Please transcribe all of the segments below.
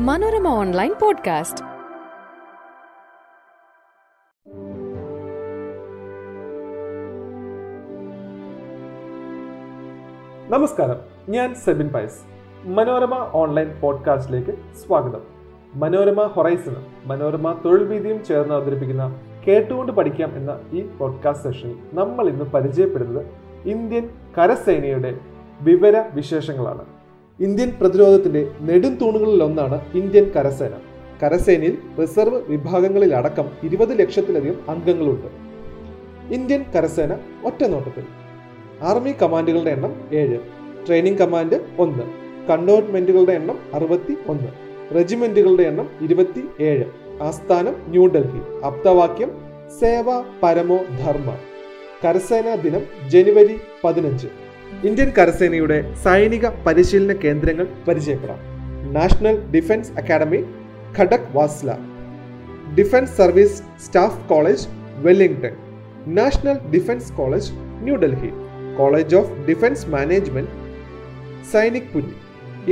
Manorama online podcast. നമസ്കാരം. ഞാൻ Sebin Pais. Manorama online പോഡ്കാസ്റ്റിലേക്ക് സ്വാഗതം. മനോരമ ഹൊറൈസണും മനോരമ തൊഴിൽ വീതിയും ചേർന്ന് അവതരിപ്പിക്കുന്ന കേട്ടുകൊണ്ട് പഠിക്കാം എന്ന ഈ പോഡ്കാസ്റ്റ് സെഷനിൽ നമ്മൾ ഇന്ന് പരിചയപ്പെടുന്നത് ഇന്ത്യൻ കരസേനയുടെ വിവര വിശേഷങ്ങളാണ്. ഇന്ത്യൻ പ്രതിരോധത്തിന്റെ നെടും തൂണുകളിൽ ഒന്നാണ് ഇന്ത്യൻ കരസേന. കരസേനയിൽ റിസർവ് വിഭാഗങ്ങളിലടക്കം ഇരുപത് ലക്ഷത്തിലധികം അംഗങ്ങളുണ്ട്. ഇന്ത്യൻ കരസേന ഒറ്റനോട്ടത്തിൽ ആർമി കമാൻഡുകളുടെ എണ്ണം ഏഴ്. ട്രെയിനിങ് കമാൻഡ് ഒന്ന്. കണ്ടോൺമെന്റുകളുടെ എണ്ണം അറുപത്തി ഒന്ന് റെജിമെന്റുകളുടെ എണ്ണം ഇരുപത്തി ഏഴ് ആസ്ഥാനം ന്യൂഡൽഹി. അപ്തവാക്യം സേവ പരമോ ധർമ്മ. കരസേനാ ദിനം ജനുവരി പതിനഞ്ച്. ഇന്ത്യൻ കരസേനയുടെ സൈനിക പരിശീലന കേന്ദ്രങ്ങൾ പരിചയപ്പെടാം. National Defence Academy Khadakwasla. Defence Service Staff College Wellington. National Defence College New Delhi College of Defence Management Sainikpuri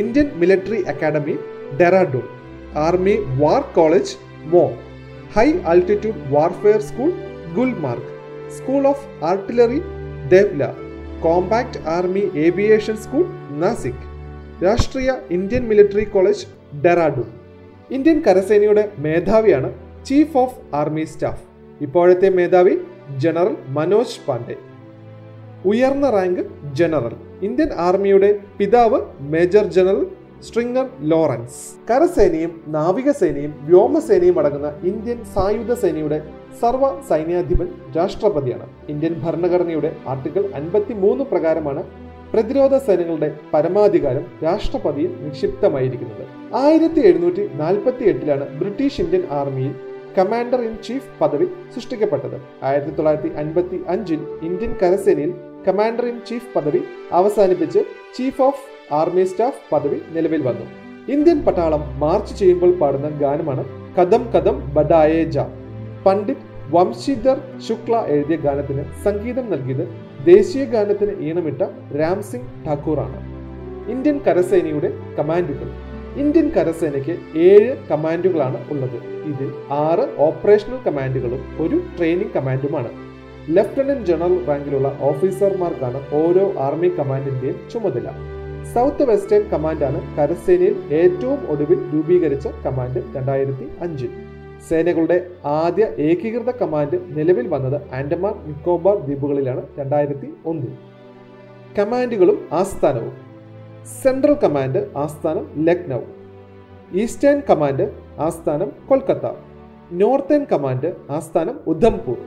Indian Military Academy Dehradun. Army War College Mhow. High Altitude Warfare School Gulmarg. School of Artillery Deolali. Combat Army Aviation School Nashik. Rashtriya Indian Military College Dehradun. Indian കരസേനയുടെ മേധാവിയാണ് chief of army staff. ഇപ്പോഴത്തെ മേധാവി general Manoj Pandey. ഉയർന്ന rank general. Indian ആർമിയുടെ പിതാവ് major general Stringer Lawrence. കരസേനയും നാവികസേനയും വ്യോമസേനയും അടങ്ങുന്ന ഇന്ത്യൻ സായുധ സേനയുടെ സർവ സൈന്യാധിപൻ രാഷ്ട്രപതിയാണ്. ഇന്ത്യൻ ഭരണഘടനയുടെ ആർട്ടിക്കിൾ അൻപത്തി മൂന്ന് പ്രകാരമാണ് പ്രതിരോധ സേനകളുടെ പരമാധികാരം രാഷ്ട്രപതിയിൽ നിക്ഷിപ്തമായിരിക്കുന്നത്. ആയിരത്തി എഴുന്നൂറ്റി നാൽപ്പത്തി എട്ടിലാണ് ബ്രിട്ടീഷ് ഇന്ത്യൻ ആർമിയിൽ കമാൻഡർ ഇൻ ചീഫ് പദവി സൃഷ്ടിക്കപ്പെട്ടത്. ആയിരത്തി തൊള്ളായിരത്തി അൻപത്തി അഞ്ചിൽ ഇന്ത്യൻ കരസേനയിൽ കമാൻഡർ ഇൻ ചീഫ് പദവി അവസാനിപ്പിച്ച് ചീഫ് ഓഫ് ആർമി സ്റ്റാഫ് പദവി നിലവിൽ വന്നു. ഇന്ത്യൻ പട്ടാളം മാർച്ച് ചെയ്യുമ്പോൾ പാടുന്ന ഗാനമാണ് കദം കദം ബഡായേ ജ. പണ്ഡിറ്റ് വംശീധർ ശുക്ല എഴുതിയ ഗാനത്തിന് സംഗീതം നൽകിയത് ദേശീയ ഗാനത്തിന് ഈണമിട്ട രാം സിംഗ് ഠാക്കൂറാണ്. ഇന്ത്യൻ കരസേനയുടെ കമാൻഡുകൾ. ഇന്ത്യൻ കരസേനയ്ക്ക് ഏഴ് കമാൻഡുകളാണ് ഉള്ളത്. ഇതിൽ ആറ് ഓപ്പറേഷണൽ കമാൻഡുകളും ഒരു ട്രെയിനിങ് കമാൻഡുമാണ്. ലഫ്റ്റനന്റ് ജനറൽ റാങ്കിലുള്ള ഓഫീസർമാർക്കാണ് ഓരോ ആർമി കമാൻഡിന്റെയും ചുമതല. സൗത്ത് വെസ്റ്റേൺ കമാൻഡാണ് കരസേനയിൽ ഏറ്റവും ഒടുവിൽ രൂപീകരിച്ച കമാൻഡ് രണ്ടായിരത്തി അഞ്ചിൽ. സേനകളുടെ ആദ്യ ഏകീകൃത കമാൻഡ് നിലവിൽ വന്നത് ആൻഡമാൻ നിക്കോബാർ ദ്വീപുകളിലാണ് രണ്ടായിരത്തി ഒന്നിൽ. കമാൻഡുകളും ആസ്ഥാനവും. സെൻട്രൽ കമാൻഡ് ആസ്ഥാനം ലക്നൗ. ഈസ്റ്റേൺ കമാൻഡ് ആസ്ഥാനം കൊൽക്കത്ത. നോർത്തേൺ കമാൻഡ് ആസ്ഥാനം ഉധംപൂർ.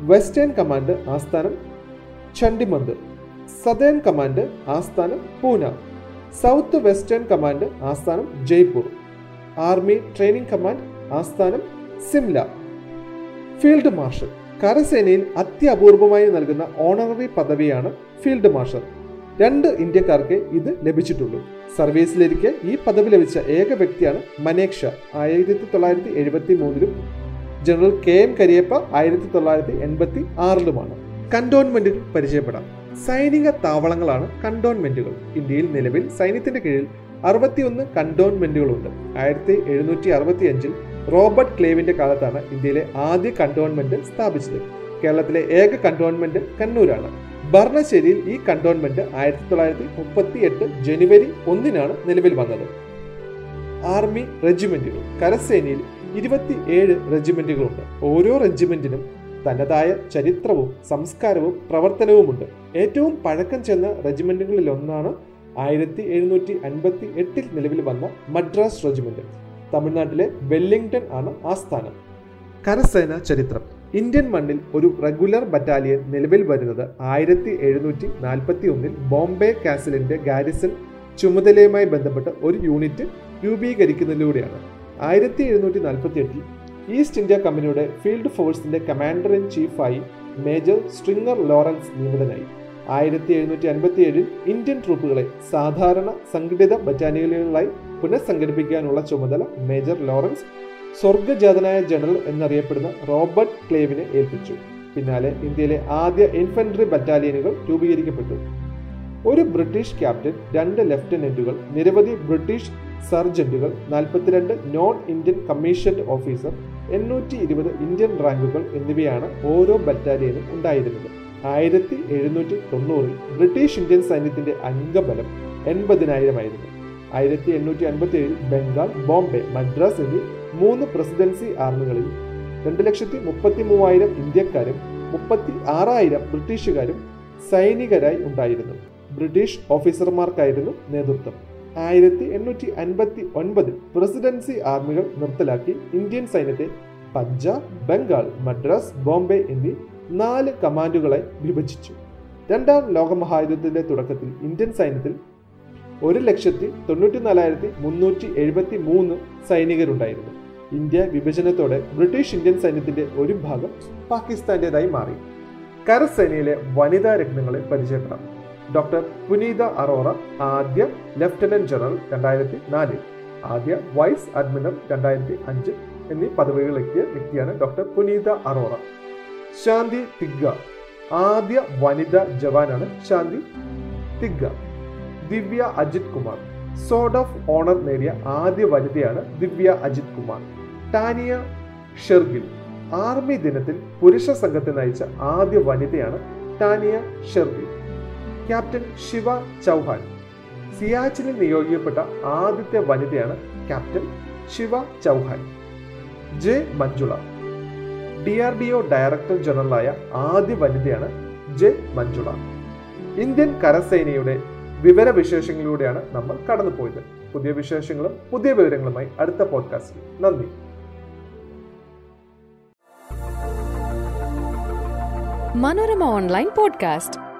വെസ്റ്റേൺ കമാൻഡ് ആസ്ഥാനം ചണ്ടിമന്ത് സദേൺ കമാൻഡ് ആസ്ഥാനം പൂന. സൗത്ത് വെസ്റ്റേൺ കമാൻഡ് ആസ്ഥാനം ജയ്പൂർ. ആർമി ട്രെയിനിങ് കമാൻഡ് ആസ്ഥാനം സിംല. Field Marshal. കരസേനയിൽ അത്യപൂർവമായി നൽകുന്ന ഓണററി പദവിയാണ് ഫീൽഡ് മാർഷൽ. രണ്ട് ഇന്ത്യക്കാർക്ക് ഇത് ലഭിച്ചിട്ടുള്ളൂ. സർവീസിലിരിക്കെ ഈ പദവി ലഭിച്ച ഏക വ്യക്തിയാണ് മനേക് ഷാ. ആയിരത്തി തൊള്ളായിരത്തി എഴുപത്തി മൂന്നിലും ജനറൽ കെ എം കരിയപ്പ ആയിരത്തി തൊള്ളായിരത്തി എൺപത്തി ആറിലുമാണ് കണ്ടോൺമെന്റുകൾ പരിചയപ്പെടാം. സൈനിക താവളങ്ങളാണ് കണ്ടോൺമെന്റുകൾ. ഇന്ത്യയിൽ നിലവിൽ സൈന്യത്തിന്റെ കീഴിൽ അറുപത്തിയൊന്ന് കണ്ടോൺമെന്റുകളുണ്ട്. ആയിരത്തി എഴുന്നൂറ്റി അറുപത്തി അഞ്ചിൽ റോബർട്ട് ക്ലേവിന്റെ കാലത്താണ് ഇന്ത്യയിലെ ആദ്യ കണ്ടോൺമെന്റ് സ്ഥാപിച്ചത്. കേരളത്തിലെ ഏക കണ്ടോൺമെന്റ് കണ്ണൂരാണ്. ഭരണശ്ശേരിയിൽ ഈ കണ്ടോൺമെന്റ് ആയിരത്തി തൊള്ളായിരത്തി മുപ്പത്തി എട്ട് ജനുവരി ഒന്നിനാണ് നിലവിൽ വന്നത്. ആർമി റെജിമെന്റുകൾ കരസേനയിൽ ഇരുപത്തി ഏഴ് റെജിമെന്റുകളുണ്ട്. ഓരോ റെജിമെന്റിനും തനതായ ചരിത്രവും സംസ്കാരവും പ്രവർത്തനവുമുണ്ട്. ഏറ്റവും പഴക്കം ചെന്ന റെജിമെന്റുകളിലൊന്നാണ് ആയിരത്തി എഴുന്നൂറ്റി അൻപത്തി എട്ടിൽ നിലവിൽ വന്ന മദ്രാസ് റെജിമെന്റ്. തമിഴ്നാട്ടിലെ വെല്ലിംഗ്ടൺ ആണ് ആസ്ഥാനം കരസേന ചരിത്രം. ഇന്ത്യൻ മണ്ണിൽ ഒരു റെഗുലർ ബറ്റാലിയൻ നിലവിൽ വരുന്നത് ആയിരത്തി എഴുന്നൂറ്റി നാൽപ്പത്തി ഒന്നിൽ ബോംബെ കാസിലിന്റെ ഗാരിസൺ ചുമതലയുമായി ബന്ധപ്പെട്ട ഒരു യൂണിറ്റ് രൂപീകരിക്കുന്നതിലൂടെയാണ്. ആയിരത്തി എഴുന്നൂറ്റി നാൽപ്പത്തി എട്ടിൽ ഈസ്റ്റ് ഇന്ത്യ കമ്പനിയുടെ ഫീൽഡ് ഫോഴ്സിന്റെ കമാൻഡർ ഇൻ ചീഫായി മേജർ സ്ട്രിംഗർ ലോറൻസ് നിയമിതനായി. ആയിരത്തി എഴുന്നൂറ്റി അൻപത്തി ഏഴിൽ ഇന്ത്യൻ ട്രൂപ്പുകളെ സാധാരണ സംഘടിത ബറ്റാലിയനുകളായി പുനഃസംഘടിപ്പിക്കാനുള്ള ചുമതല മേജർ ലോറൻസ് സ്വർഗജാതനായ ജനറൽ എന്നറിയപ്പെടുന്ന റോബർട്ട് ക്ലേവിനെ ഏൽപ്പിച്ചു. പിന്നാലെ ഇന്ത്യയിലെ ആദ്യ ഇൻഫൻട്രി ബറ്റാലിയനുകൾ രൂപീകരിക്കപ്പെട്ടു. ഒരു ബ്രിട്ടീഷ് ക്യാപ്റ്റൻ രണ്ട് ലെഫ്റ്റനന്റുകൾ നിരവധി ബ്രിട്ടീഷ് സർജന്റുകൾ നാൽപ്പത്തിരണ്ട് നോൺ ഇന്ത്യൻ കമ്മീഷൻഡ് ഓഫീസർ എണ്ണൂറ്റി ഇരുപത് ഇന്ത്യൻ റാങ്കുകൾ എന്നിവയാണ് ഓരോ ബറ്റാലിയനും ഉണ്ടായിരുന്നത്. ആയിരത്തി എഴുന്നൂറ്റി തൊണ്ണൂറിൽ ബ്രിട്ടീഷ് ഇന്ത്യൻ സൈന്യത്തിന്റെ അംഗബലം എൺപതിനായിരമായിരുന്നു. ആയിരത്തി എണ്ണൂറ്റി അൻപത്തി ഏഴിൽ ബംഗാൾ ബോംബെ മദ്രാസ് എന്നീ മൂന്ന് പ്രസിഡൻസി ആർമികളിൽ രണ്ട് ലക്ഷത്തി മുപ്പത്തി മൂവായിരം ഇന്ത്യക്കാരും മുപ്പത്തി ആറായിരം ബ്രിട്ടീഷുകാരും സൈനികരായി ഉണ്ടായിരുന്നു. ബ്രിട്ടീഷ് ഓഫീസർമാർക്കായിരുന്നു നേതൃത്വം. ആയിരത്തി എണ്ണൂറ്റി അൻപത്തി ഒൻപതിൽ പ്രസിഡൻസി ആർമികൾ നിർത്തലാക്കി ഇന്ത്യൻ സൈന്യത്തെ പഞ്ചാബ് ബംഗാൾ മദ്രാസ് ബോംബെ എന്നീ നാല് കമാൻഡുകളായി വിഭജിച്ചു. രണ്ടാം ലോകമഹായുദ്ധത്തിന്റെ തുടക്കത്തിൽ ഇന്ത്യൻ സൈന്യത്തിൽ ഒരു ലക്ഷത്തി തൊണ്ണൂറ്റി നാലായിരത്തി മുന്നൂറ്റി എഴുപത്തി മൂന്ന് സൈനികരുണ്ടായിരുന്നു. ഇന്ത്യ വിഭജനത്തോടെ ബ്രിട്ടീഷ് ഇന്ത്യൻ സൈന്യത്തിന്റെ ഒരു ഭാഗം പാകിസ്ഥാന്റേതായി മാറി. കരസേനയിലെ വനിതാ രത്നങ്ങളെ പരിചയപ്പെടാം. ഡോക്ടർ പുനീത അറോറ ആദ്യ ലഫ്റ്റനന്റ് ജനറൽ രണ്ടായിരത്തി നാലിൽ ആദ്യ വൈസ് അഡ്മിറൽ രണ്ടായിരത്തി അഞ്ച് എന്നീ പദവികളിലെത്തിയ വ്യക്തിയാണ് ഡോക്ടർ പുനീത അറോറ. ശാന്തി തിഗ്ഗ ആദ്യ വനിതാ ജവാനാണ് Shanti Tigga. Divya Ajith Kumar. Sword of honour നേടിയ ആദ്യ വനിതയാണ് ദിവ്യ അജിത് കുമാർ. ടാനിയ ഷെർഗിൽ ആർമി ദിനത്തിൽ പുരുഷ സംഘത്തെ നയിച്ച ആദ്യ വനിതയാണ് ടാനിയ ഷെർഗിൽ. ക്യാപ്റ്റൻ ശിവ ചൗഹാൻ. സിയാച്ചിനിൽ നിയോഗിക്കപ്പെട്ട ആദ്യത്തെ വനിതയാണ് captain Shiva Chauhan. J Manjula. D R D O director ജനറലായ ആദ്യ വനിതയാണ് ജെ മഞ്ജുള. ഇന്ത്യൻ കരസേനയുടെ വിവരവിശേഷങ്ങളിലൂടെയാണ് നമ്മൾ കടന്നുപോയത്. പുതിയ വിശേഷങ്ങളും പുതിയ വിവരങ്ങളുമായി അടുത്ത പോഡ്കാസ്റ്റിൽ നന്ദി. Manorama online podcast.